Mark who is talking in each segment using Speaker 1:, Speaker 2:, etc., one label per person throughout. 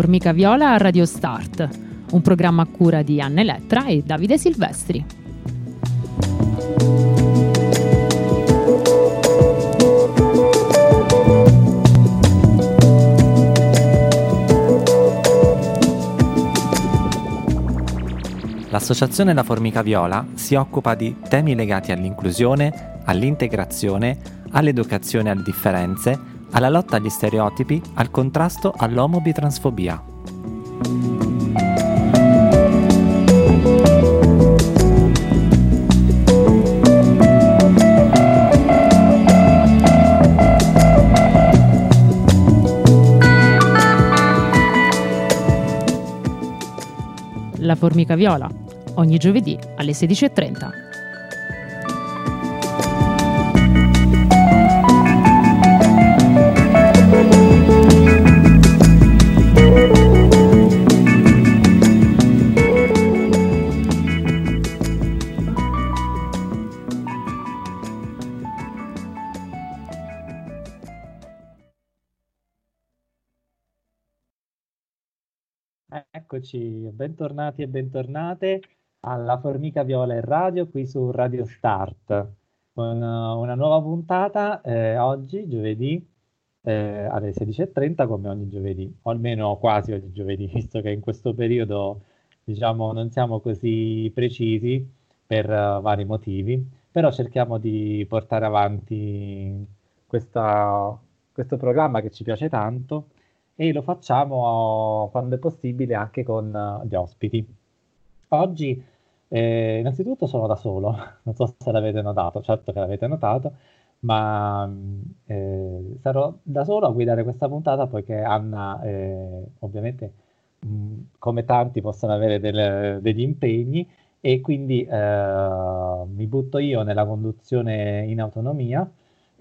Speaker 1: Formica Viola a Radio Start, un programma a cura di Anne Lettra e Davide Silvestri.
Speaker 2: L'Associazione La Formica Viola si occupa di temi legati all'inclusione, all'integrazione, all'educazione alle differenze, alla lotta agli stereotipi, al contrasto all'omobitransfobia.
Speaker 1: La Formica Viola, ogni giovedì alle 16.30.
Speaker 3: Eccoci, bentornati e bentornate alla Formica Viola in Radio qui su Radio Start. Con uh, una nuova puntata eh, oggi, giovedì, eh, alle 16.30 come ogni giovedì, o almeno quasi ogni giovedì, visto che in questo periodo diciamo non siamo così precisi per uh, vari motivi, però cerchiamo di portare avanti questa, questo programma che ci piace tanto e lo facciamo quando è possibile anche con uh, gli ospiti. Oggi eh, innanzitutto sono da solo, non so se l'avete notato, certo che l'avete notato, ma eh, sarò da solo a guidare questa puntata poiché Anna eh, ovviamente mh, come tanti possono avere delle, degli impegni e quindi eh, mi butto io nella conduzione in autonomia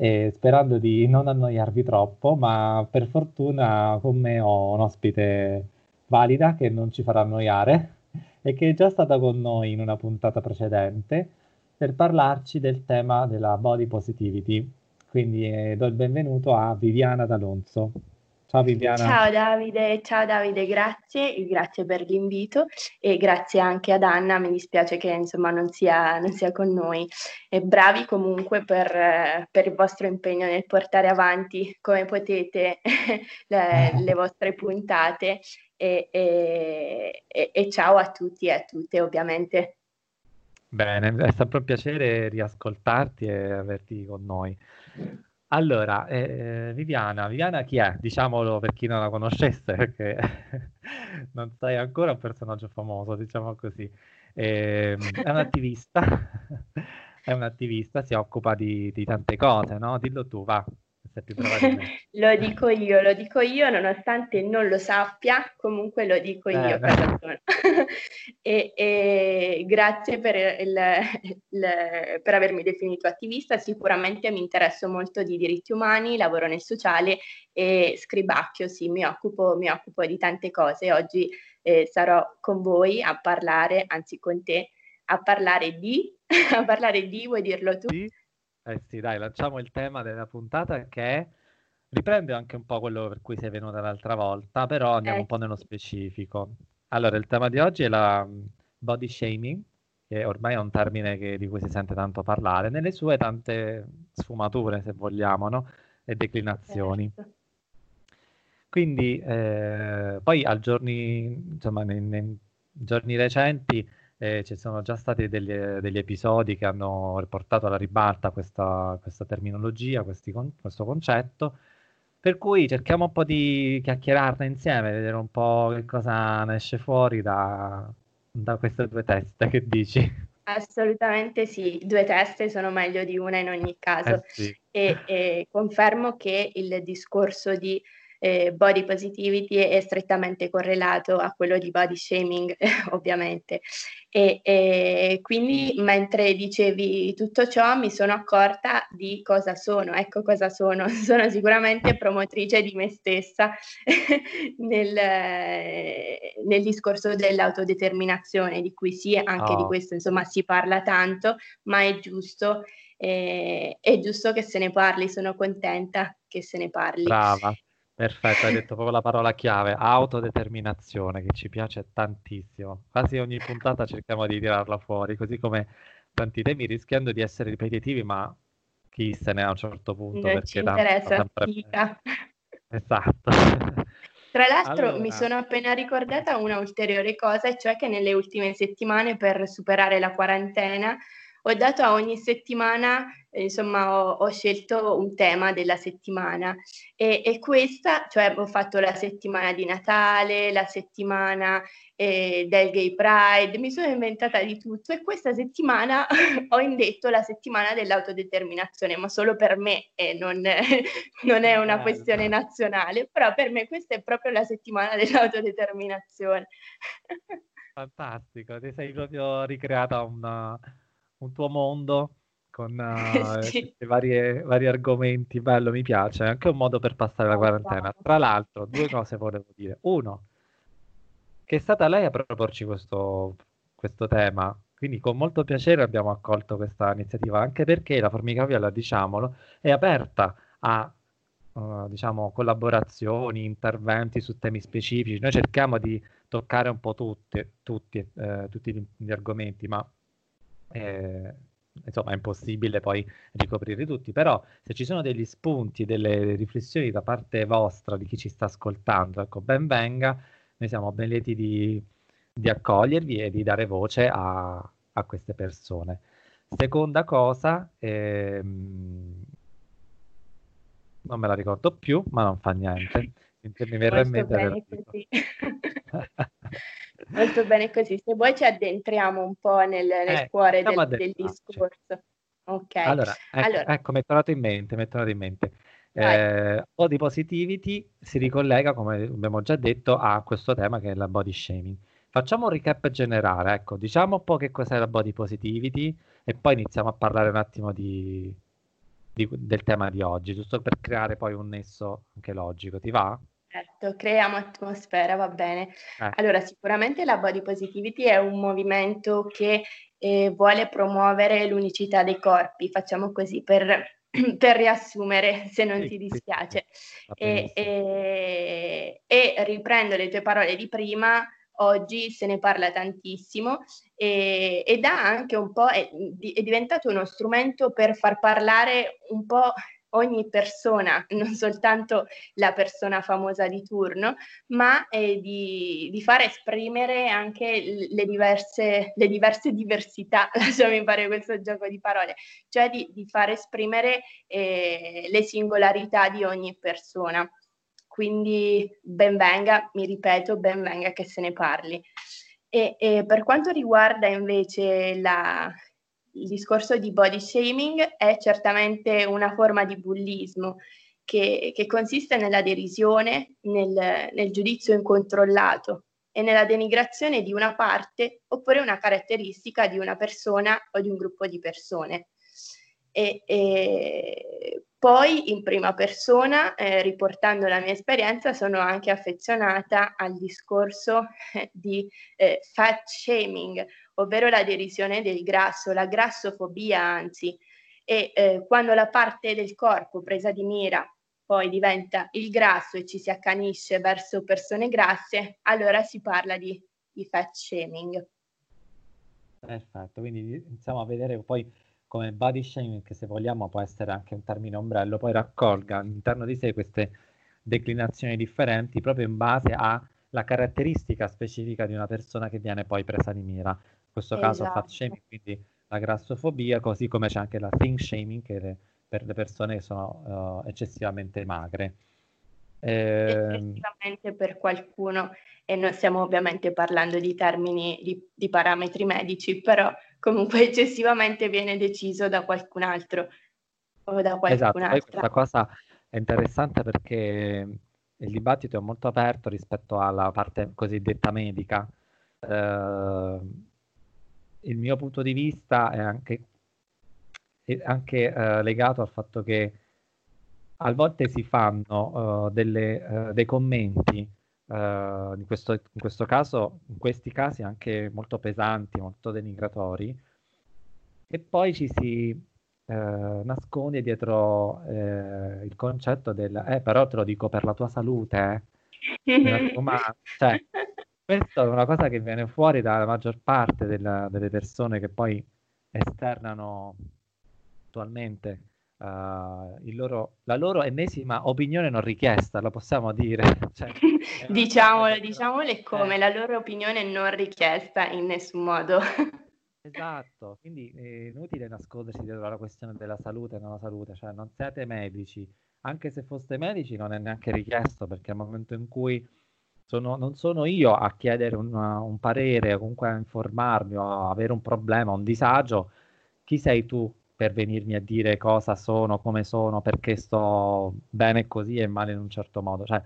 Speaker 3: eh, sperando di non annoiarvi troppo, ma per fortuna con me ho un ospite valida che non ci farà annoiare e che è già stata con noi in una puntata precedente per parlarci del tema della body positivity. Quindi eh, do il benvenuto a Viviana D'Alonso. Ciao Viviana.
Speaker 4: Ciao Davide, ciao Davide, grazie, grazie per l'invito e grazie anche ad Anna, mi dispiace che insomma non sia, non sia con noi. E bravi comunque per, per, il vostro impegno nel portare avanti come potete le, le vostre puntate e, e, e, ciao a tutti e a tutte ovviamente.
Speaker 3: Bene, è sempre un piacere riascoltarti e averti con noi. Allora, eh, Viviana, Viviana chi è? Diciamolo per chi non la conoscesse, perché non sei ancora un personaggio famoso, diciamo così. Eh, è un'attivista, è un'attivista, si occupa di, di tante cose, no? Dillo tu, va sei più brava di me.
Speaker 4: lo dico io, lo dico io, nonostante non lo sappia, comunque lo dico io eh, per e, e, grazie per, il, il, per avermi definito attivista, sicuramente mi interesso molto di diritti umani, lavoro nel sociale e scribacchio, sì, mi occupo, mi occupo di tante cose. Oggi eh, sarò con voi a parlare, anzi con te, a parlare di, a parlare di, vuoi dirlo tu?
Speaker 3: Sì eh sì, dai, lanciamo il tema della puntata che riprende anche un po' quello per cui sei venuta l'altra volta, però andiamo eh. un po' nello specifico. Allora, il tema di oggi è la mm, body shaming, che ormai è un termine che, di cui si sente tanto parlare, nelle sue tante sfumature, se vogliamo, no? e declinazioni. Certo. Quindi, eh, poi a giorni, insomma, nei, nei giorni recenti eh, ci sono già stati degli, degli, episodi che hanno riportato alla ribalta questa, questa terminologia, con, questo concetto, per cui cerchiamo un po' di chiacchierarne insieme, vedere un po' che cosa ne esce fuori da, da queste due teste, che dici?
Speaker 4: Assolutamente sì, due teste sono meglio di una in ogni caso eh sì. e, e confermo che il discorso di eh, body positivity è strettamente correlato a quello di body shaming, ovviamente. E, e, quindi mentre dicevi tutto ciò mi sono accorta di cosa sono, ecco cosa sono, sono sicuramente promotrice di me stessa nel, nel, discorso dell'autodeterminazione, di cui sì, anche oh. di questo insomma si parla tanto, ma è giusto, eh, è giusto che se ne parli, sono contenta che se ne parli.
Speaker 3: Brava. Perfetto, hai detto proprio la parola chiave, autodeterminazione, che ci piace tantissimo. Quasi ogni puntata cerchiamo di tirarla fuori, così come tanti temi, rischiando di essere ripetitivi, ma chi se ne ha a un certo punto.
Speaker 4: Non ci interessa,
Speaker 3: sempre... Esatto.
Speaker 4: Tra l'altro allora... mi sono appena ricordata una ulteriore cosa, e cioè che nelle ultime settimane per superare la quarantena ho dato a ogni settimana, eh, insomma, ho, ho, scelto un tema della settimana e, e, questa, cioè ho fatto la settimana di Natale, la settimana eh, del Gay Pride, mi sono inventata di tutto e questa settimana ho indetto la settimana dell'autodeterminazione, ma solo per me e non, non è una questione nazionale, però per me questa è proprio la settimana dell'autodeterminazione.
Speaker 3: Fantastico, ti sei proprio ricreata una un tuo mondo con uh, sì. varie, vari argomenti, bello, mi piace, è anche un modo per passare la quarantena. Tra l'altro, due cose volevo dire. Uno, che è stata lei a proporci questo, questo tema, quindi con molto piacere abbiamo accolto questa iniziativa, anche perché la Formica Viola, diciamolo, è aperta a uh, diciamo, collaborazioni, interventi su temi specifici. Noi cerchiamo di toccare un po' tutti, tutti, eh, tutti gli argomenti, ma eh, insomma è impossibile poi ricoprirli tutti, però se ci sono degli spunti, delle riflessioni da parte vostra, di chi ci sta ascoltando, ecco, ben venga, noi siamo ben lieti di, di accogliervi e di dare voce a, a queste persone. Seconda cosa, ehm, non me la ricordo più, ma non fa niente. Mi verrà in mente.
Speaker 4: Molto bene così. Se vuoi ci addentriamo un po' nel, nel eh, cuore del, del, discorso. Ok.
Speaker 3: Allora, ecco, allora. ecco mi è tornato in mente, mi è tornato in mente. Eh, body positivity si ricollega, come abbiamo già detto, a questo tema che è la body shaming. Facciamo un recap generale, ecco, diciamo un po' che cos'è la body positivity e poi iniziamo a parlare un attimo di, di, del tema di oggi, giusto per creare poi un nesso anche logico. Ti va?
Speaker 4: Certo, creiamo atmosfera, va bene. Eh. Allora, sicuramente la body positivity è un movimento che eh, vuole promuovere l'unicità dei corpi, facciamo così per, per riassumere, se non sì, ti dispiace. Sì, e, e, e, riprendo le tue parole di prima, oggi se ne parla tantissimo e, ed ha anche un po', è, è diventato uno strumento per far parlare un po' ogni persona, non soltanto la persona famosa di turno, ma eh, di, di, far esprimere anche le diverse, le diverse diversità, lasciami fare questo gioco di parole, cioè di, di far esprimere eh, le singolarità di ogni persona. Quindi ben venga, mi ripeto, ben venga che se ne parli. E, e per quanto riguarda invece la, il discorso di body shaming è certamente una forma di bullismo che, che consiste nella derisione, nel, nel giudizio incontrollato e nella denigrazione di una parte oppure una caratteristica di una persona o di un gruppo di persone. E, e poi in prima persona, eh, riportando la mia esperienza, sono anche affezionata al discorso eh, di eh, fat shaming, ovvero la derisione del grasso, la grassofobia anzi, e eh, quando la parte del corpo presa di mira poi diventa il grasso e ci si accanisce verso persone grasse, allora si parla di, di fat shaming.
Speaker 3: Perfetto, quindi iniziamo a vedere poi come body shaming, che se vogliamo può essere anche un termine ombrello, poi raccolga all'interno di sé queste declinazioni differenti proprio in base alla caratteristica specifica di una persona che viene poi presa di mira questo esatto. caso fat shaming, quindi la grassofobia, così come c'è anche la think shaming che le, per le persone che sono uh, eccessivamente magre.
Speaker 4: Eh, eccessivamente per qualcuno, e non stiamo ovviamente parlando di termini di, di parametri medici, però comunque eccessivamente viene deciso da qualcun altro o da qualcun'altra.
Speaker 3: Esatto, questa cosa è interessante perché il dibattito è molto aperto rispetto alla parte cosiddetta medica. Eh, il mio punto di vista è anche, è anche uh, legato al fatto che a volte si fanno uh, delle, uh, dei commenti, in questo, in, questo, caso, in questi casi anche molto pesanti, molto denigratori, e poi ci si eh, nascondi dietro eh, il concetto del eh, però te lo dico per la tua salute, eh. ma, cioè, questa è una cosa che viene fuori dalla maggior parte della, delle persone che poi esternano attualmente uh, loro, la loro ennesima opinione non richiesta, lo possiamo dire.
Speaker 4: Cioè, diciamolo, diciamolo come, eh. la loro opinione non richiesta in nessun modo.
Speaker 3: Esatto, quindi è inutile nascondersi dietro la questione della salute e non la salute, cioè non siete medici, anche se foste medici non è neanche richiesto perché al momento in cui sono, non sono io a chiedere una, un parere, comunque a informarmi o a avere un problema, un disagio, chi sei tu per venirmi a dire cosa sono, come sono, perché sto bene così e male in un certo modo. Cioè,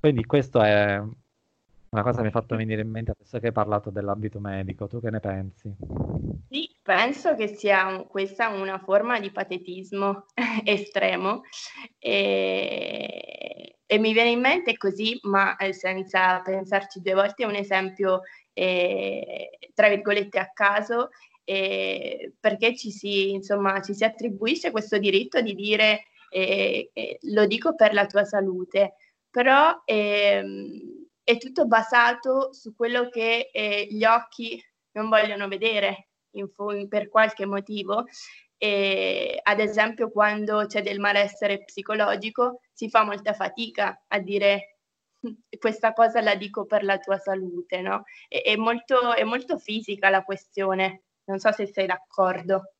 Speaker 3: quindi questo è una cosa che mi ha fatto venire in mente adesso che hai parlato dell'ambito medico. Tu che ne pensi?
Speaker 4: Sì, penso che sia questa una forma di patetismo estremo e, e, mi viene in mente così, ma eh, senza pensarci due volte, un esempio eh, tra virgolette a caso eh, perché ci si, insomma, ci si attribuisce questo diritto di dire eh, eh, lo dico per la tua salute, però ehm, è tutto basato su quello che eh, gli occhi non vogliono vedere in, per qualche motivo. Ad esempio, quando c'è del malessere psicologico, si fa molta fatica a dire questa cosa la dico per la tua salute, no? È, è, molto, è molto fisica la questione. Non so se sei d'accordo.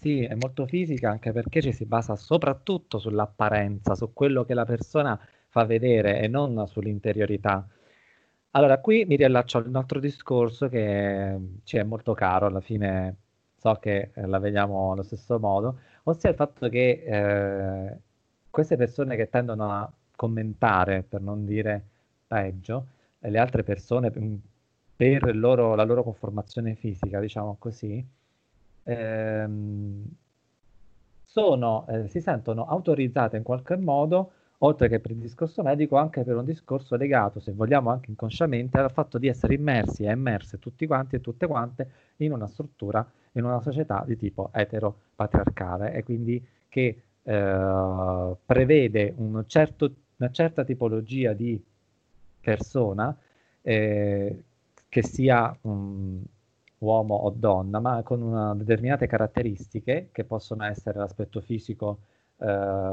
Speaker 3: Sì, è molto fisica anche perché ci si basa soprattutto sull'apparenza, su quello che la persona fa vedere e non sull'interiorità. Allora, qui mi riallaccio al nostro discorso che ci è molto caro, alla fine so che eh, la vediamo allo stesso modo, ossia il fatto che eh, queste persone che tendono a commentare, per non dire peggio, le altre persone per loro, la loro conformazione fisica, diciamo così, ehm, sono, eh, si sentono autorizzate in qualche modo, oltre che per il discorso medico, anche per un discorso legato, se vogliamo anche inconsciamente, al fatto di essere immersi e immerse tutti quanti e tutte quante in una struttura, in una società di tipo etero-patriarcale. E quindi che eh, prevede un certo, una certa tipologia di persona eh, che sia um, uomo o donna, ma con determinate caratteristiche che possono essere l'aspetto fisico eh,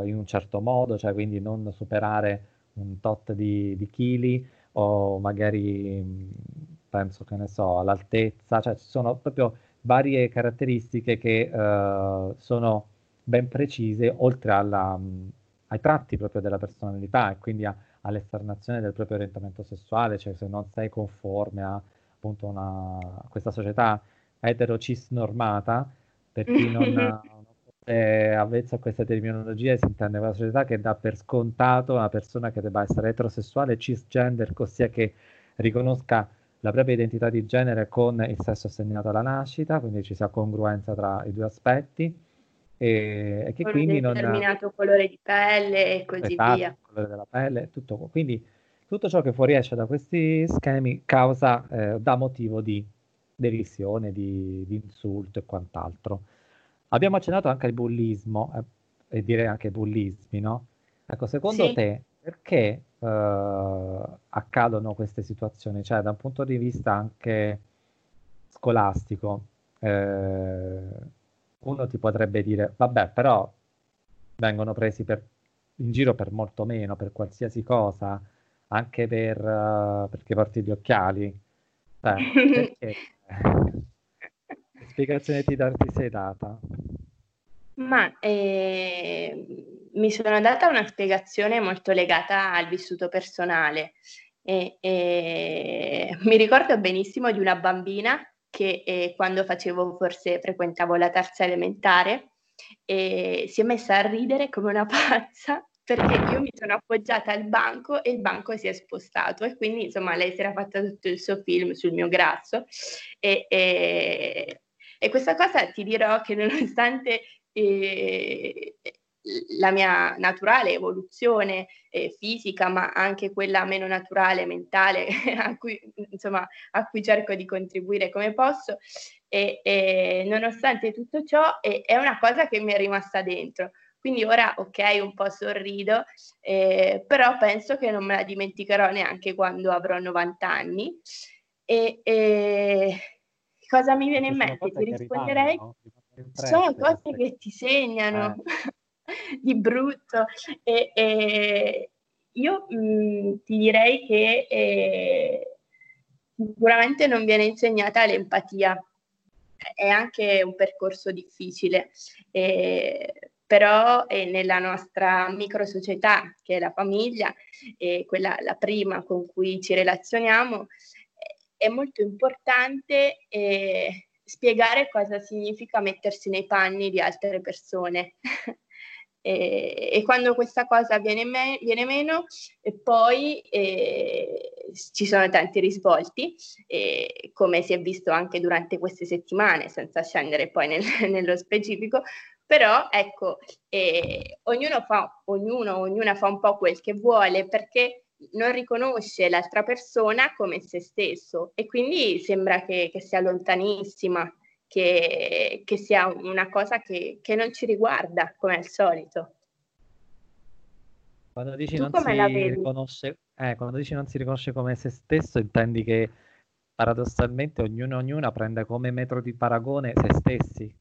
Speaker 3: in un certo modo, cioè quindi non superare un tot di, di chili o magari penso che ne so, l'altezza, cioè ci sono proprio varie caratteristiche che uh, sono ben precise oltre alla, um, ai tratti proprio della personalità e quindi a, all'esternazione del proprio orientamento sessuale, cioè se non sei conforme a appunto una, questa società etero-cis normata, per chi non, non è avvezzo a questa terminologia, si intende una società che dà per scontato una persona che debba essere eterosessuale, cisgender, ossia che riconosca la propria identità di genere con il sesso assegnato alla nascita, quindi ci sia congruenza tra i due aspetti e, che con quindi
Speaker 4: non... determinato colore di pelle e così
Speaker 3: esatto,
Speaker 4: via.
Speaker 3: Colore della pelle, tutto. Quindi tutto ciò che fuoriesce da questi schemi causa, eh, da motivo di derisione, di, di, insulto e quant'altro. Abbiamo accennato anche al bullismo eh, e direi anche ai bullismi, no? Ecco, secondo sì. te perché eh, accadono queste situazioni? Cioè, da un punto di vista anche scolastico, eh, uno ti potrebbe dire, vabbè, però vengono presi per, in giro per molto meno, per qualsiasi cosa, anche per, uh, perché porti gli occhiali. Beh, perché? spiegazione ti, ti sei data?
Speaker 4: Ma eh, mi sono data una spiegazione molto legata al vissuto personale. E, e, mi ricordo benissimo di una bambina che eh, quando facevo, forse frequentavo la terza elementare, eh, si è messa a ridere come una pazza perché io mi sono appoggiata al banco e il banco si è spostato e quindi insomma lei si era fatta tutto il suo film sul mio grasso. E, e, e questa cosa ti dirò che nonostante eh, la mia naturale evoluzione eh, fisica, ma anche quella meno naturale, mentale, a cui, insomma, a cui cerco di contribuire come posso, e, e nonostante tutto ciò è, è, una cosa che mi è rimasta dentro. Quindi ora, ok, un po' sorrido, eh, però penso che non me la dimenticherò neanche quando avrò 90 anni. E, e cosa mi viene in mente? Ti risponderei. Rimangono, no? Sono cose che ti segnano eh. di brutto. E, e io mh, ti direi che eh, sicuramente non viene insegnata l'empatia. È anche un percorso difficile. Eh, però eh, nella nostra micro società, che è la famiglia, quella la prima con cui ci relazioniamo, è molto importante eh, spiegare cosa significa mettersi nei panni di altre persone. e, e, quando questa cosa viene, me- viene meno, poi eh, ci sono tanti risvolti, come si è visto anche durante queste settimane, senza scendere poi nel, nello specifico, però ecco, eh, ognuno, fa, ognuno, ognuna fa un po' quel che vuole perché non riconosce l'altra persona come se stesso e quindi sembra che, che sia lontanissima, che, che, sia una cosa che, che non ci riguarda come al solito.
Speaker 3: Quando dici, non si riconosce, eh, quando dici non si riconosce come se stesso, intendi che paradossalmente ognuno e ognuna prende come metro di paragone se stessi.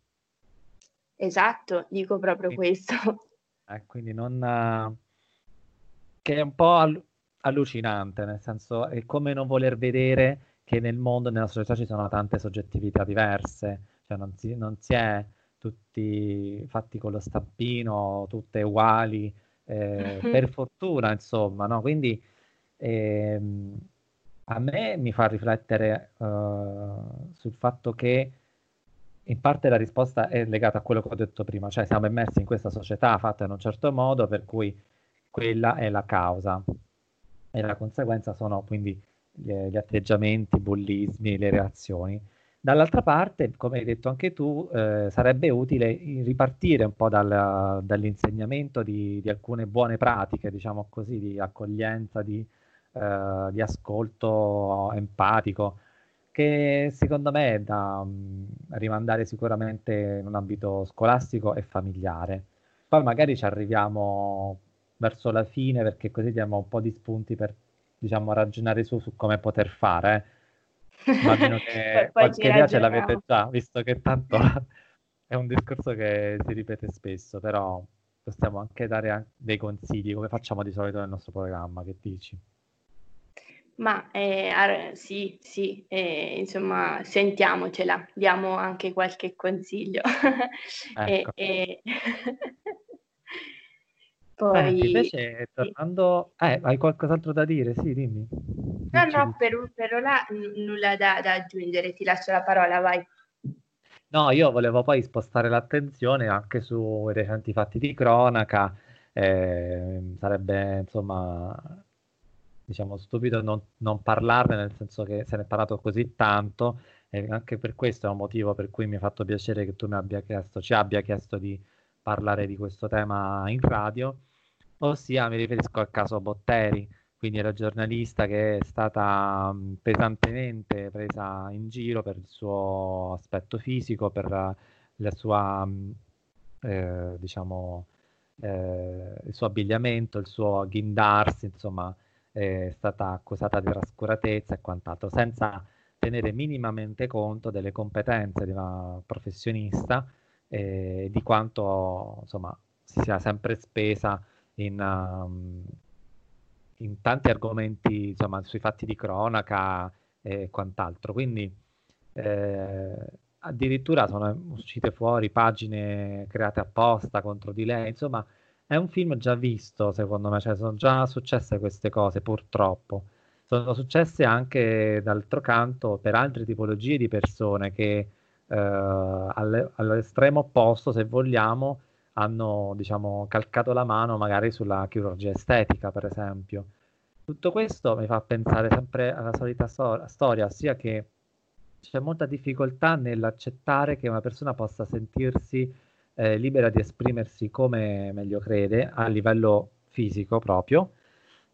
Speaker 4: Esatto, dico proprio quindi, questo.
Speaker 3: Eh, quindi non... che è un po' all- allucinante, nel senso è come non voler vedere che nel mondo, nella società ci sono tante soggettività diverse, cioè non si, non si è tutti fatti con lo stampino, tutte uguali, eh, mm-hmm. per fortuna, insomma, no? Quindi ehm, a me mi fa riflettere uh, sul fatto che in parte la risposta è legata a quello che ho detto prima, cioè siamo immersi in questa società fatta in un certo modo per cui quella è la causa e la conseguenza sono quindi gli, atteggiamenti, i bullismi, le reazioni. Dall'altra parte, come hai detto anche tu, eh, sarebbe utile ripartire un po' dal, dall'insegnamento di, di, alcune buone pratiche, diciamo così, di accoglienza, di, eh, di ascolto empatico, che secondo me è da um, rimandare sicuramente in un ambito scolastico e familiare. Poi magari ci arriviamo verso la fine perché così diamo un po' di spunti per diciamo ragionare su, su come poter fare. Immagino che qualche idea ce l'avete già, visto che tanto è un discorso che si ripete spesso, però possiamo anche dare dei consigli come facciamo di solito nel nostro programma, che dici?
Speaker 4: Ma eh, sì, sì, eh, insomma, sentiamocela, diamo anche qualche consiglio.
Speaker 3: Ecco. e, e... Poi... Eh, invece, tornando... Eh, hai qualcos'altro da dire? Sì, dimmi.
Speaker 4: No, no, per, per ora n- nulla da, da aggiungere, ti lascio la parola, vai.
Speaker 3: No, io volevo poi spostare l'attenzione anche sui recenti fatti di cronaca. Eh, sarebbe, insomma, diciamo, stupido non, non, parlarne, nel senso che se ne è parlato così tanto, e anche per questo è un motivo per cui mi ha fatto piacere che tu mi abbia chiesto, ci abbia chiesto di parlare di questo tema in radio, ossia mi riferisco al caso Botteri, quindi la giornalista che è stata pesantemente presa in giro per il suo aspetto fisico, per la sua, eh, diciamo, eh, il suo abbigliamento, il suo ghindarsi, insomma, è stata accusata di trascuratezza e quant'altro, senza tenere minimamente conto delle competenze di una professionista e di quanto insomma, si sia sempre spesa in, um, in tanti argomenti, insomma, sui fatti di cronaca e quant'altro. Quindi eh, addirittura sono uscite fuori pagine create apposta contro di lei, insomma è un film già visto, secondo me, cioè sono già successe queste cose, purtroppo. Sono successe anche, d'altro canto, per altre tipologie di persone che eh, alle, all'estremo opposto, se vogliamo, hanno, diciamo, calcato la mano magari sulla chirurgia estetica, per esempio. Tutto questo mi fa pensare sempre alla solita so- storia, ossia che c'è molta difficoltà nell'accettare che una persona possa sentirsi eh, libera di esprimersi come meglio crede a livello fisico proprio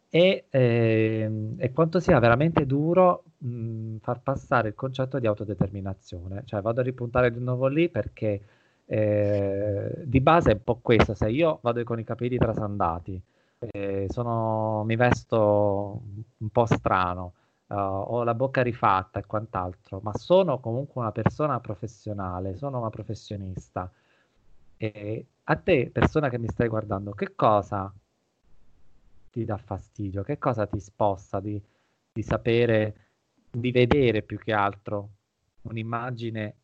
Speaker 3: e, eh, e quanto sia veramente duro mh, far passare il concetto di autodeterminazione. Cioè vado a ripuntare di nuovo lì perché eh, di base è un po' questo, se io vado con i capelli trasandati, eh, sono, mi vesto un po' strano, uh, ho la bocca rifatta e quant'altro, ma sono comunque una persona professionale, sono una professionista. E a te, persona che mi stai guardando, che cosa ti dà fastidio? Che cosa ti sposta di, di sapere, di vedere più che altro un'immagine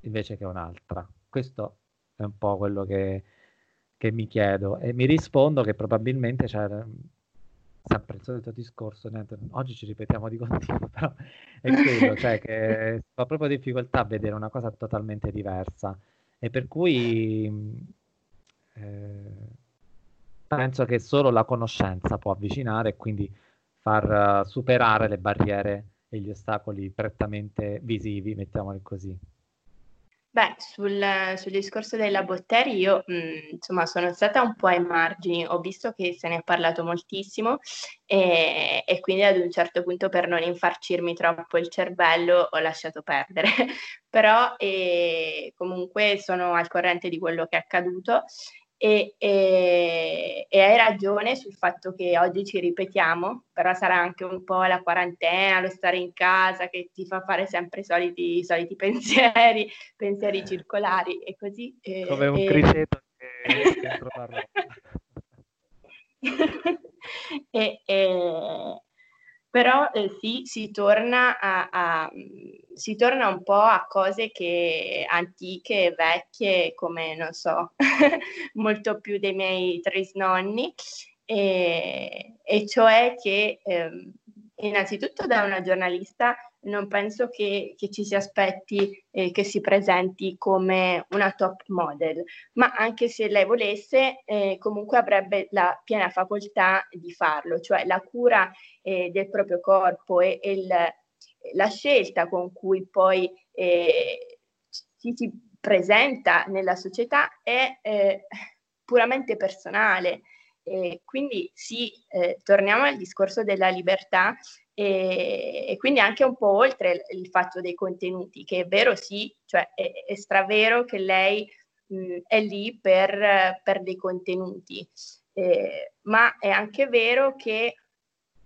Speaker 3: invece che un'altra? Questo è un po' quello che, che mi chiedo e mi rispondo che probabilmente c'è sempre il solito discorso, oggi ci ripetiamo di continuo, però è quello, cioè che fa proprio difficoltà a vedere una cosa totalmente diversa e per cui eh, penso che solo la conoscenza può avvicinare e quindi far uh, superare le barriere e gli ostacoli prettamente visivi, mettiamoli così.
Speaker 4: Beh, sul, sul discorso della Botteri io mh, insomma sono stata un po' ai margini, ho visto che se ne è parlato moltissimo e, e, quindi ad un certo punto per non infarcirmi troppo il cervello ho lasciato perdere, però eh, comunque sono al corrente di quello che è accaduto e, e, e, hai ragione sul fatto che oggi ci ripetiamo, però sarà anche un po' la quarantena, lo stare in casa che ti fa fare sempre i soliti, soliti pensieri, pensieri circolari e così.
Speaker 3: Come un criceto che, che
Speaker 4: e, e, però eh, sì, si torna, a, a, si torna un po' a cose che antiche, vecchie, come non so, molto più dei miei trisnonni, e, e cioè che eh, innanzitutto da una giornalista non penso che, che ci si aspetti eh, che si presenti come una top model, ma anche se lei volesse, eh, comunque avrebbe la piena facoltà di farlo, cioè la cura eh, del proprio corpo e, e il, la scelta con cui poi eh, ci si presenta nella società è eh, puramente personale. E quindi sì, eh, torniamo al discorso della libertà e, e, quindi anche un po' oltre il fatto dei contenuti, che è vero sì, cioè è, è stravero che lei mh, è lì per, per dei contenuti, eh, ma è anche vero che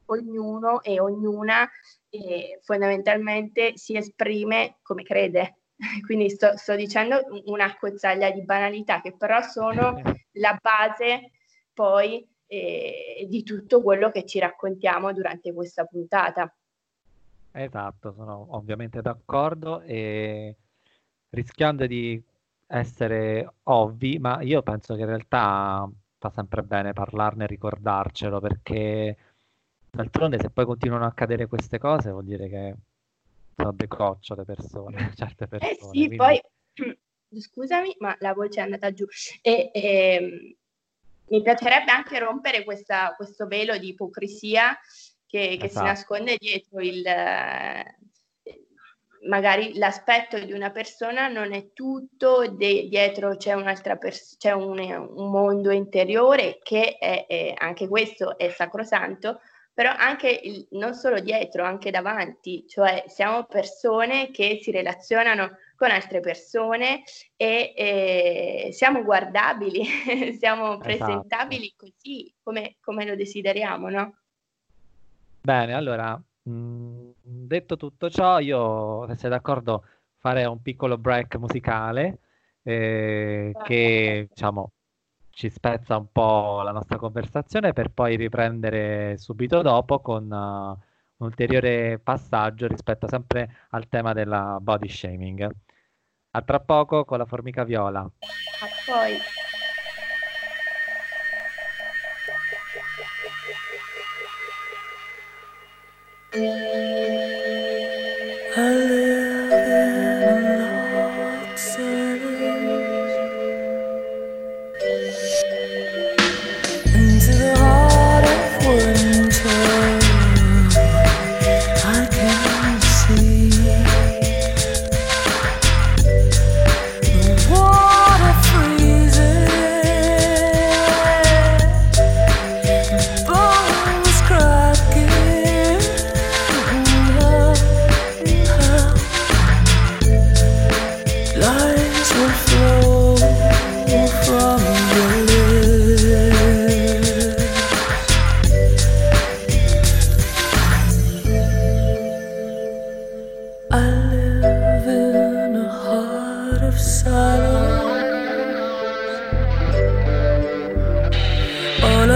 Speaker 4: ognuno e ognuna eh, fondamentalmente si esprime come crede. Quindi sto, sto dicendo una cozzaglia di banalità che però sono la base poi e di tutto quello che ci raccontiamo durante questa puntata.
Speaker 3: Esatto, sono ovviamente d'accordo e rischiando di essere ovvi, ma io penso che in realtà fa sempre bene parlarne e ricordarcelo perché d'altronde se poi continuano a accadere queste cose vuol dire che sono decoccio le persone, certe persone.
Speaker 4: Eh sì, quindi... poi scusami, ma la voce è andata giù. E, e, ehm, mi piacerebbe anche rompere questa, questo velo di ipocrisia che, che esatto. si nasconde dietro il, magari l'aspetto di una persona non è tutto, de- dietro c'è, un'altra pers- c'è un, un, mondo interiore che è, è, anche questo è sacrosanto, però anche il, non solo dietro, anche davanti, cioè siamo persone che si relazionano con altre persone e, e siamo guardabili, siamo esatto. presentabili così come, come, lo desideriamo, no?
Speaker 3: Bene, allora, mh, mm, detto tutto ciò, io, se sei d'accordo, farei un piccolo break musicale eh, che, diciamo, ci spezza un po' la nostra conversazione per poi riprendere subito dopo con uh, un ulteriore passaggio rispetto sempre al tema della body shaming. A tra poco con la formica viola. A
Speaker 4: poi.
Speaker 5: Hello.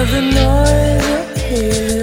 Speaker 5: the noise I hear.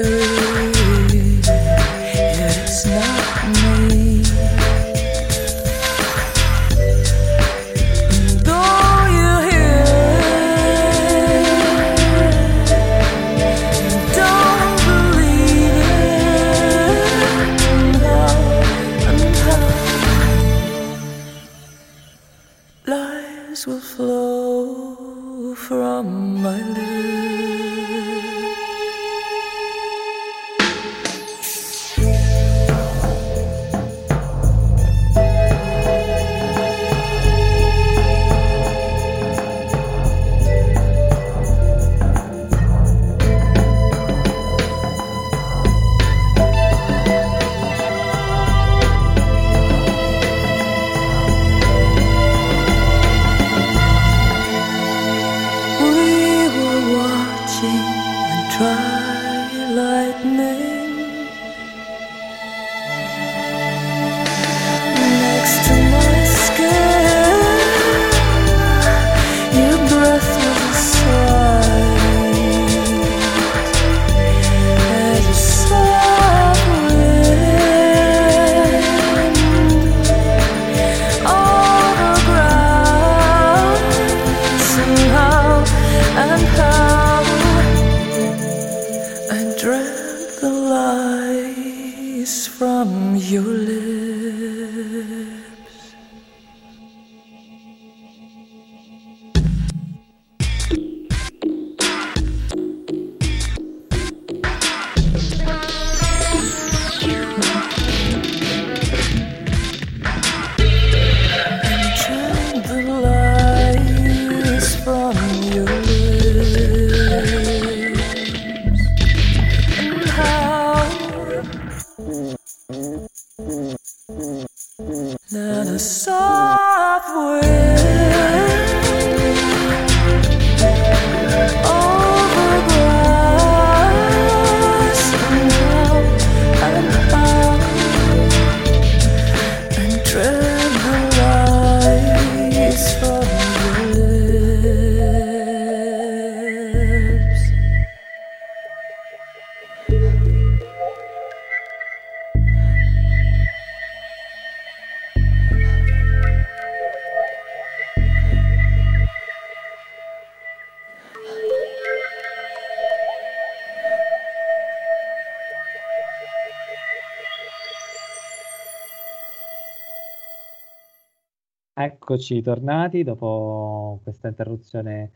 Speaker 3: Eccoci tornati dopo questa interruzione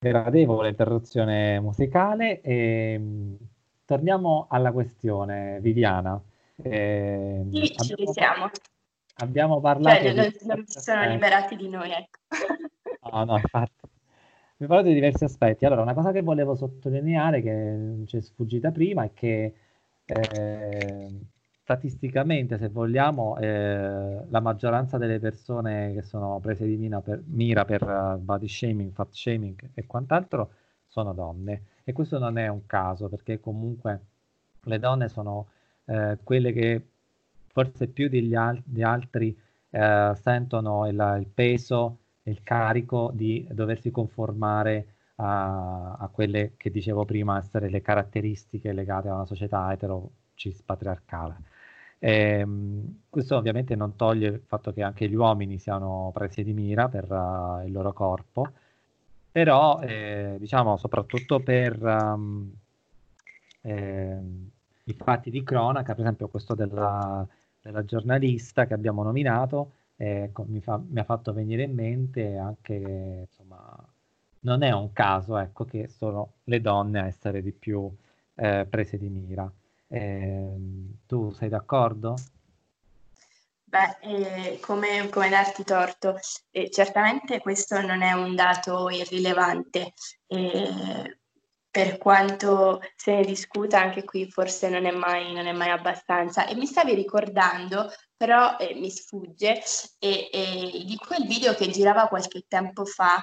Speaker 3: gradevole, interruzione musicale e mm, torniamo alla questione, Viviana.
Speaker 4: Eh, sì, ci siamo.
Speaker 3: Abbiamo parlato...
Speaker 4: Cioè, non, non si sono liberati di noi, ecco.
Speaker 3: No, no, infatti. Abbiamo parlato di diversi aspetti. Allora, una cosa che volevo sottolineare, che ci è sfuggita prima, è che eh, statisticamente, se vogliamo, eh, la maggioranza delle persone che sono prese di mira per, mira per uh, body shaming, fat shaming e quant'altro sono donne. E questo non è un caso, perché comunque le donne sono eh, quelle che forse più degli al- di altri eh, sentono il, il peso il carico di doversi conformare a, a, quelle che dicevo prima essere le caratteristiche legate a una società etero cis patriarcale. Eh, questo ovviamente non toglie il fatto che anche gli uomini siano presi di mira per uh, il loro corpo, però eh, diciamo soprattutto per um, eh, i fatti di cronaca, per esempio questo della, della giornalista che abbiamo nominato, eh, mi, fa, mi, ha fatto venire in mente anche insomma non è un caso ecco, che sono le donne a essere di più eh, prese di mira. Eh, tu sei d'accordo?
Speaker 4: Beh, eh, come, come, darti torto, eh, certamente questo non è un dato irrilevante, eh, per quanto se ne discuta anche qui forse non è mai, non è mai abbastanza. E mi stavi ricordando, però eh, mi sfugge, di quel video che girava qualche tempo fa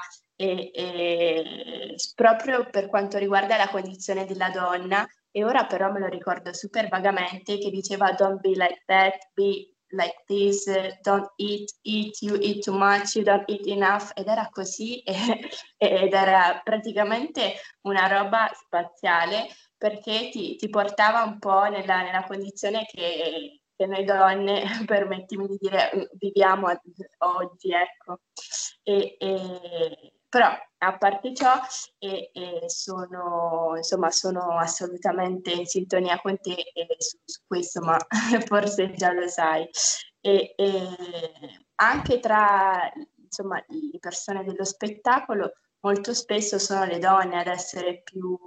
Speaker 4: proprio per quanto riguarda la condizione della donna e ora però me lo ricordo super vagamente che diceva don't be like that, be like this, don't eat, eat, you eat too much, you don't eat enough, ed era così, ed era praticamente una roba spaziale perché ti, ti portava un po' nella, nella condizione che, che, noi donne, permettimi di dire, viviamo oggi, ecco. E, e, però a parte ciò e, e sono, insomma, sono assolutamente in sintonia con te su, su, questo, ma forse già lo sai. E, anche tra insomma, le persone dello spettacolo molto spesso sono le donne ad essere più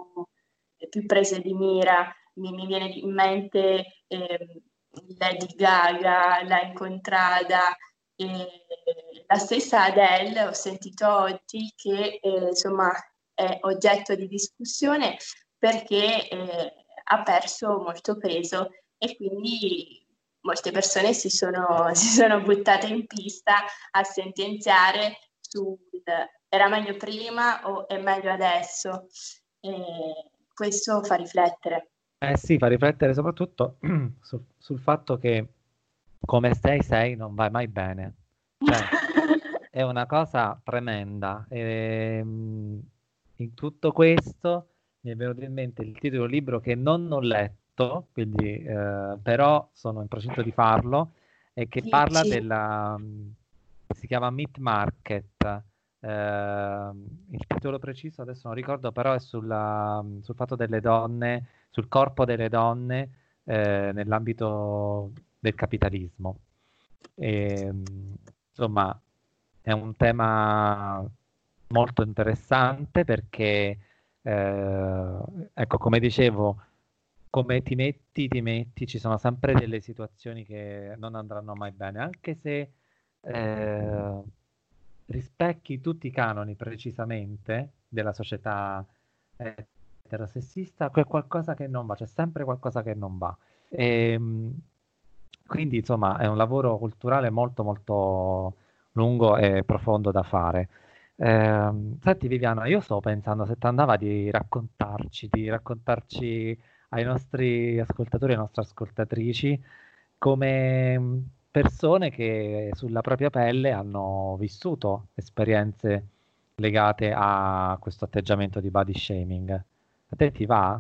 Speaker 4: più prese di mira. Mi, mi viene in mente eh, Lady Gaga, l'ha incontrata, e la stessa Adele ho sentito oggi che eh, insomma è oggetto di discussione perché eh, ha perso molto peso e quindi molte persone si sono, si sono buttate in pista a sentenziare sul era meglio prima o è meglio adesso. Eh, questo fa riflettere.
Speaker 3: Eh sì, fa riflettere soprattutto sul, sul fatto che come sei, sei, non vai mai bene. Cioè, è una cosa tremenda. E, ehm, in tutto questo mi è venuto in mente il titolo di un libro che non ho letto, quindi, eh, però sono in procinto di farlo, e che parla della... si chiama Meat Market, eh, il titolo preciso adesso non ricordo, però è sulla, sul fatto delle donne, sul corpo delle donne eh, nell'ambito del capitalismo. E, insomma, è un tema molto interessante perché, eh, ecco, come dicevo, come ti metti, ti metti, ci sono sempre delle situazioni che non andranno mai bene, anche se eh, rispecchi tutti i canoni precisamente della società eterosessista, c'è qualcosa che non va, c'è sempre qualcosa che non va. E, ehm, quindi insomma è un lavoro culturale molto molto lungo e profondo da fare. Eh, senti Viviana, io sto pensando se ti andava di raccontarci, di raccontarci ai nostri ascoltatori e nostre ascoltatrici come persone che sulla propria pelle hanno vissuto esperienze legate a questo atteggiamento di body shaming. A te ti va?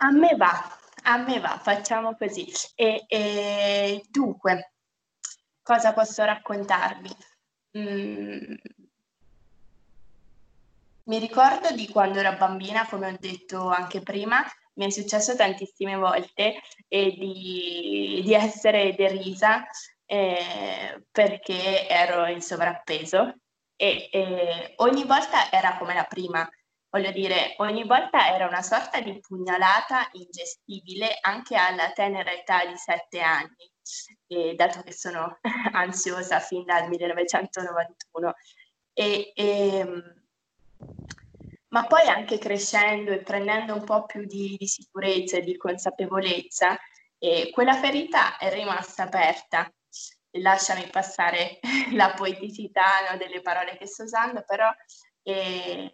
Speaker 4: A me va, a me va, facciamo così. E, e dunque, cosa posso raccontarvi? Mm. Mi ricordo di quando ero bambina, come ho detto anche prima, mi è successo tantissime volte eh, di, di, essere derisa eh, perché ero in sovrappeso e, e ogni volta era come la prima, voglio dire, ogni volta era una sorta di pugnalata ingestibile anche alla tenera età di sette anni, e, dato che sono ansiosa fin dal 1991. E, e, ma poi anche crescendo e prendendo un po' più di, di sicurezza e di consapevolezza, eh, quella ferita è rimasta aperta. Lasciami passare la poeticità no, delle parole che sto usando, però eh,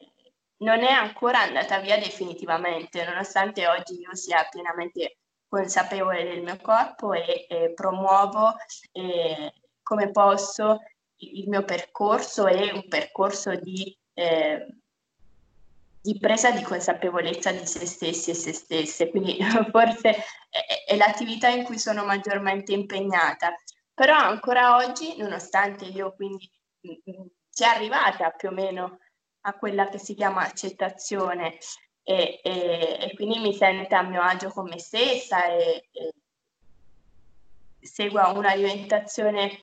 Speaker 4: non è ancora andata via definitivamente, nonostante oggi io sia pienamente consapevole del mio corpo e, e promuovo eh, come posso il mio percorso e un percorso di eh, di presa di consapevolezza di se stessi e se stesse, quindi forse è, è l'attività in cui sono maggiormente impegnata. Però ancora oggi, nonostante io quindi sia arrivata più o meno a quella che si chiama accettazione e, e, e quindi mi sento a mio agio con me stessa e, e segua un'alimentazione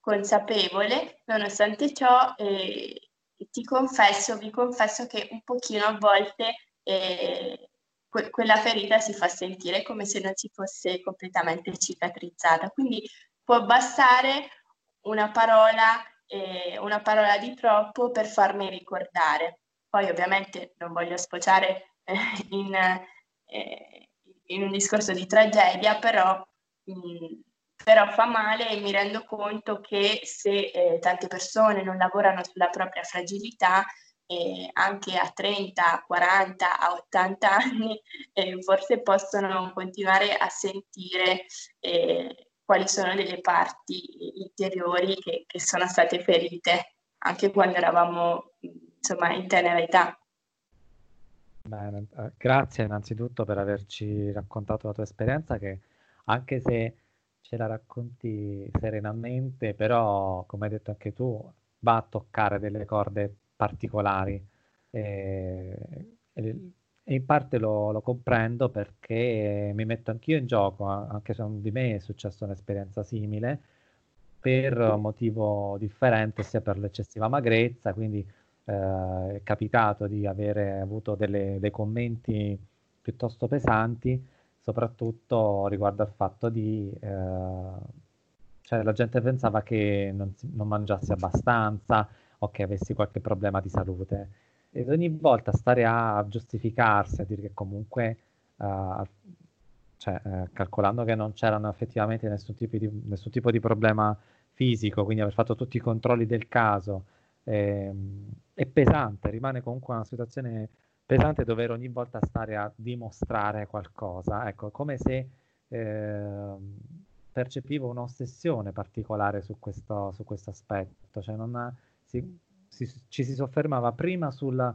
Speaker 4: consapevole, nonostante ciò eh, ti confesso, vi confesso che un pochino a volte eh, que- quella ferita si fa sentire come se non si fosse completamente cicatrizzata. Quindi può bastare una parola, eh, una parola di troppo per farmi ricordare. Poi ovviamente non voglio sfociare eh, in, eh, in, un discorso di tragedia, però mh, mm, però fa male e mi rendo conto che se eh, tante persone non lavorano sulla propria fragilità, eh, anche a 30, a 40, a 80 anni, eh, forse possono continuare a sentire quali sono delle parti interiori che, che sono state ferite anche quando eravamo insomma in tenera età.
Speaker 3: Bene, eh, grazie innanzitutto per averci raccontato la tua esperienza che anche se ce la racconti serenamente, però come hai detto anche tu, va a toccare delle corde particolari e, e in parte lo, lo, comprendo perché mi metto anch'io in gioco, anche se di me è successa un'esperienza simile, per un motivo differente, sia per l'eccessiva magrezza, quindi eh, è capitato di avere avuto delle, dei commenti piuttosto pesanti, soprattutto riguardo al fatto di... Eh, cioè la gente pensava che non, non mangiassi abbastanza o che avessi qualche problema di salute. Ed ogni volta stare a giustificarsi, a dire che comunque, uh, cioè, uh, calcolando che non c'erano effettivamente nessun tipo, di, nessun tipo di problema fisico, quindi aver fatto tutti i controlli del caso, ehm, è pesante, rimane comunque una situazione pesante dover ogni volta stare a dimostrare qualcosa, ecco, come se eh, percepivo un'ossessione particolare su questo, su questo aspetto, cioè non si, si, ci si soffermava prima sul,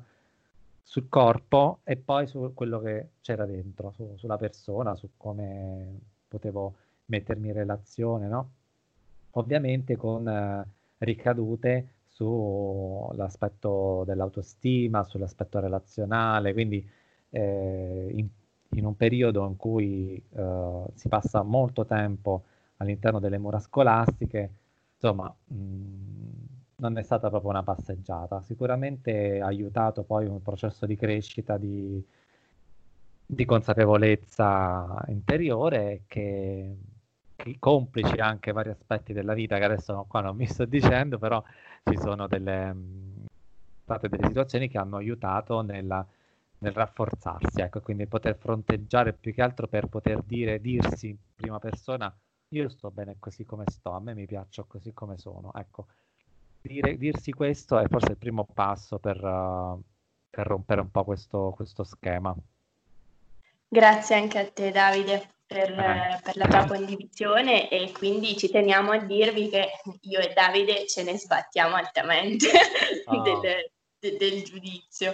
Speaker 3: sul, corpo e poi su quello che c'era dentro, su, sulla persona, su come potevo mettermi in relazione, no? Ovviamente con eh, ricadute sull'aspetto dell'autostima, sull'aspetto relazionale, quindi eh, in, in, un periodo in cui eh, si passa molto tempo all'interno delle mura scolastiche, insomma, mh, mm, non è stata proprio una passeggiata. Sicuramente ha aiutato poi un processo di crescita, di, di consapevolezza interiore che complici anche vari aspetti della vita che adesso qua non mi sto dicendo, però ci sono delle, state delle situazioni che hanno aiutato nella, nel rafforzarsi, ecco, quindi poter fronteggiare più che altro per poter dire, dirsi in prima persona io sto bene così come sto, a me mi piaccio così come sono, ecco. Dire, dirsi questo è forse il primo passo per, uh, per rompere un po' questo, questo schema.
Speaker 4: Grazie anche a te Davide per, eh. per, la tua condivisione e quindi ci teniamo a dirvi che io e Davide ce ne sbattiamo altamente oh. del, de, del, giudizio.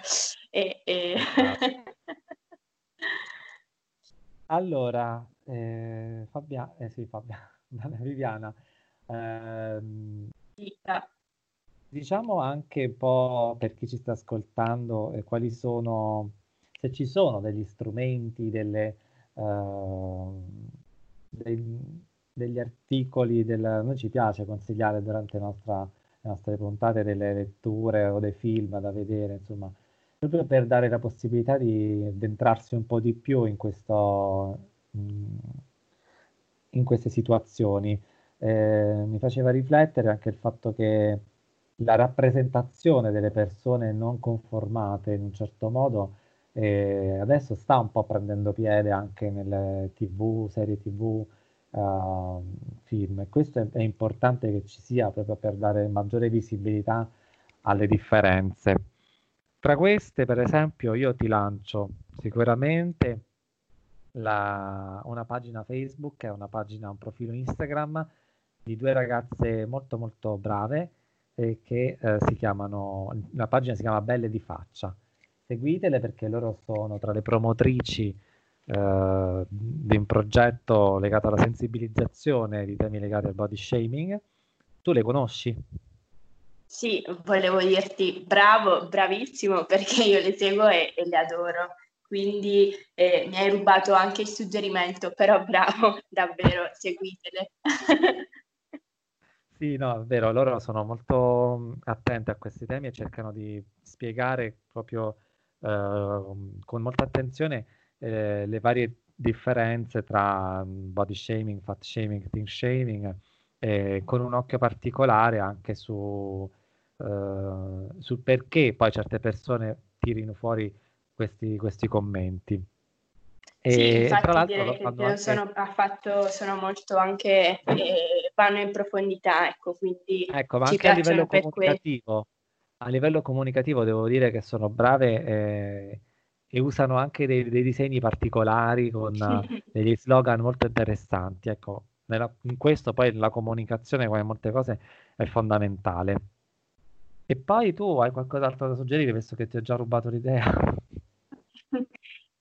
Speaker 4: E, e...
Speaker 3: allora, eh, Fabia, eh sì, Fabia, Viviana, ehm, diciamo anche un po' per chi ci sta ascoltando eh, quali sono, se ci sono degli strumenti, delle Ehm, dei, degli articoli, del, noi ci piace consigliare durante nostra, le nostre puntate delle letture o dei film da vedere, insomma, proprio per dare la possibilità di addentrarsi un po' di più in, questo, in queste situazioni. Eh, mi faceva riflettere anche il fatto che la rappresentazione delle persone non conformate in un certo modo e adesso sta un po' prendendo piede anche nelle tv, serie tv, uh, film e questo è, è, importante che ci sia proprio per dare maggiore visibilità alle differenze. Tra queste, per esempio, io ti lancio sicuramente la, una pagina Facebook e una pagina, un profilo Instagram di due ragazze molto molto brave eh, che eh, si chiamano, la pagina si chiama Belle di Faccia seguitele perché loro sono tra le promotrici eh, di un progetto legato alla sensibilizzazione di temi legati al body shaming. Tu le conosci?
Speaker 4: Sì, volevo dirti bravo, bravissimo perché io le seguo e, e le adoro. Quindi eh, mi hai rubato anche il suggerimento, però bravo, davvero, seguitele.
Speaker 3: Sì, no, è vero, loro sono molto attenti a questi temi e cercano di spiegare proprio Ehm, con molta attenzione eh, le varie differenze tra mm, body shaming, fat shaming, thin shaming, eh, con un occhio particolare anche su, eh, sul perché poi certe persone tirino fuori questi, questi commenti.
Speaker 4: Sì, infatti tra l'altro direi che anche... sono, affatto, sono molto anche, eh, vanno in profondità, ecco, quindi
Speaker 3: ecco, ma anche a livello comunicativo, a livello comunicativo devo dire che sono brave eh, e usano anche dei, dei disegni particolari con degli slogan molto interessanti. Ecco, nella, in questo poi la comunicazione, come molte cose, è fondamentale. E poi tu hai qualcos'altro da suggerire, visto che ti ho già rubato l'idea?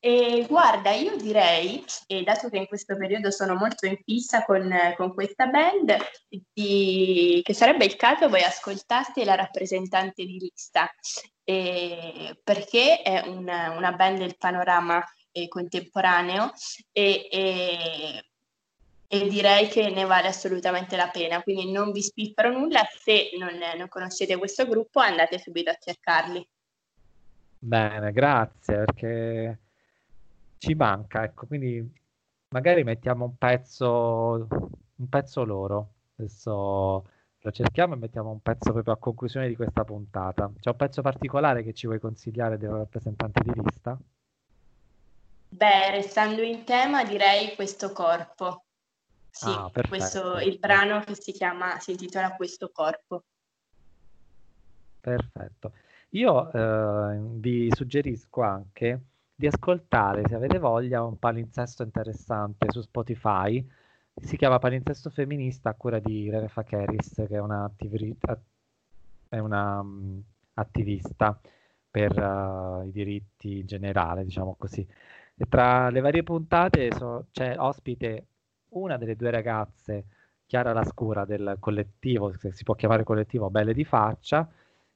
Speaker 4: E guarda, io direi, dato che in questo periodo sono molto in fissa con, con questa band, di, che sarebbe il caso voi ascoltaste la rappresentante di lista, eh, perché è una, una band del panorama eh, contemporaneo e, e, e, direi che ne vale assolutamente la pena. Quindi non vi spiffero nulla, se non, non conoscete questo gruppo andate subito a cercarli.
Speaker 3: Bene, grazie perché ci manca, ecco, quindi magari mettiamo un pezzo, un pezzo loro. Adesso lo cerchiamo e mettiamo un pezzo proprio a conclusione di questa puntata. C'è un pezzo particolare che ci vuoi consigliare del rappresentante di lista?
Speaker 4: Beh, restando in tema, direi questo corpo. Sì, ah, questo, il brano che si chiama, si intitola Questo corpo.
Speaker 3: Perfetto. Io eh, vi suggerisco anche di ascoltare, se avete voglia, un palinsesto interessante su Spotify. Si chiama Palinsesto Femminista a cura di Rene Fakeris, che è una, attivi- è una um, attivista per uh, i diritti in generale, diciamo così. E tra le varie puntate so, c'è ospite una delle due ragazze, Chiara Lascura, del collettivo, se si può chiamare collettivo Belle di Faccia,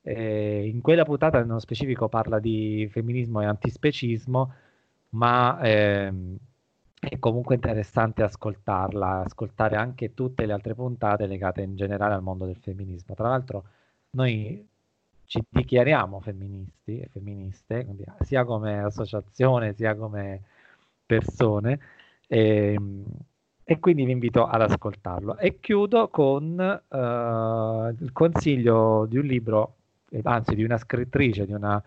Speaker 3: eh, in quella puntata nello specifico parla di femminismo e antispecismo, ma ehm, è comunque interessante ascoltarla, ascoltare anche tutte le altre puntate legate in generale al mondo del femminismo. Tra l'altro noi ci dichiariamo femministi e femministe, quindi, sia come associazione sia come persone, e, ehm, e quindi vi invito ad ascoltarlo. E chiudo con uh, il consiglio di un libro anzi di una scrittrice, di una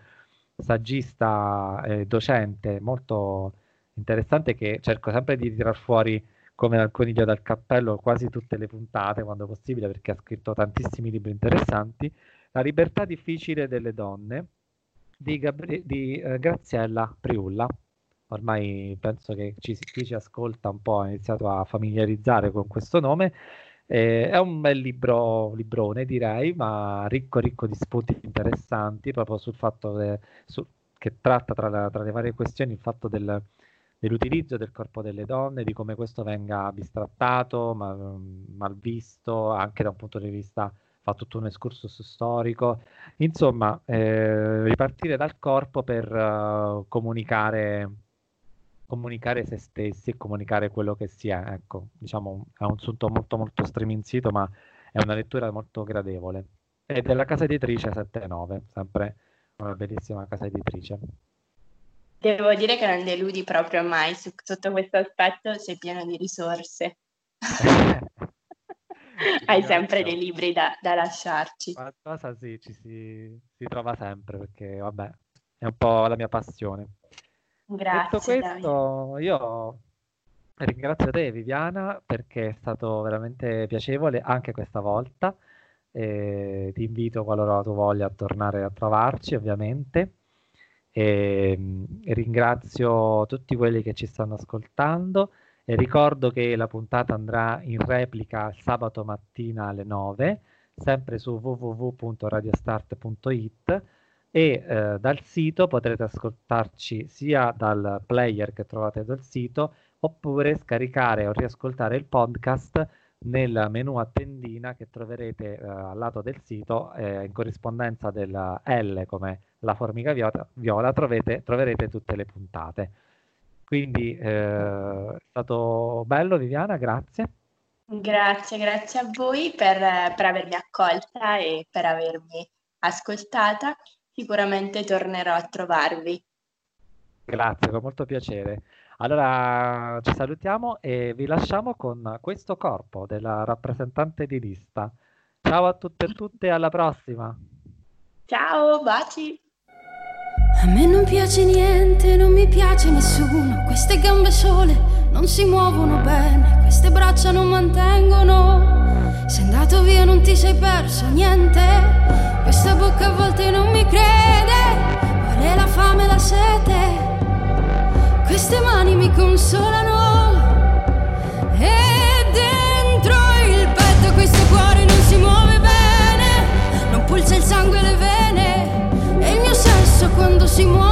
Speaker 3: saggista eh, docente molto interessante che cerco sempre di tirar fuori come dal coniglio dal cappello quasi tutte le puntate quando possibile perché ha scritto tantissimi libri interessanti, La libertà difficile delle donne di, Gabri- di eh, Graziella Priulla. Ormai penso che ci, chi ci ascolta un po' ha iniziato a familiarizzare con questo nome eh, è un bel libro, librone direi, ma ricco ricco di spunti interessanti proprio sul fatto de, su, che tratta tra, la, tra, le varie questioni il fatto del, dell'utilizzo del corpo delle donne, di come questo venga bistrattato, ma, mal visto, anche da un punto di vista fa tutto un excursus storico, insomma, eh, ripartire dal corpo per uh, comunicare comunicare se stessi e comunicare quello che si è. Ecco, diciamo, è un sunto molto molto striminzito, ma è una lettura molto gradevole. È della casa editrice 7-9, sempre una bellissima casa editrice.
Speaker 4: Devo dire che non deludi proprio mai su, sotto questo aspetto, sei pieno di risorse. Hai sempre dei libri da, da lasciarci.
Speaker 3: Qualcosa sì, ci si, si trova sempre perché, vabbè, è un po' la mia passione.
Speaker 4: Grazie.
Speaker 3: Detto questo, dai. io ringrazio te Viviana perché è stato veramente piacevole anche questa volta. E ti invito qualora tu voglia a tornare a trovarci ovviamente. E, e ringrazio tutti quelli che ci stanno ascoltando e ricordo che la puntata andrà in replica sabato mattina alle 9 sempre su www.radiostart.it e eh, dal sito potrete ascoltarci sia dal player che trovate dal sito oppure scaricare o riascoltare il podcast nel menu a tendina che troverete eh, al lato del sito eh, in corrispondenza della L come la formica viola, trovete, troverete tutte le puntate. Quindi eh, è stato bello Viviana, grazie.
Speaker 4: Grazie, grazie a voi per, per avermi accolta e per avermi ascoltata sicuramente tornerò a trovarvi.
Speaker 3: Grazie, con molto piacere. Allora ci salutiamo e vi lasciamo con questo corpo della rappresentante di lista. Ciao a tutte e tutte, alla prossima.
Speaker 4: Ciao, baci.
Speaker 5: A me non piace niente, non mi piace nessuno. Queste gambe sole non si muovono bene, queste braccia non mantengono. Sei andato via, non ti sei perso niente. Questa bocca a volte quando si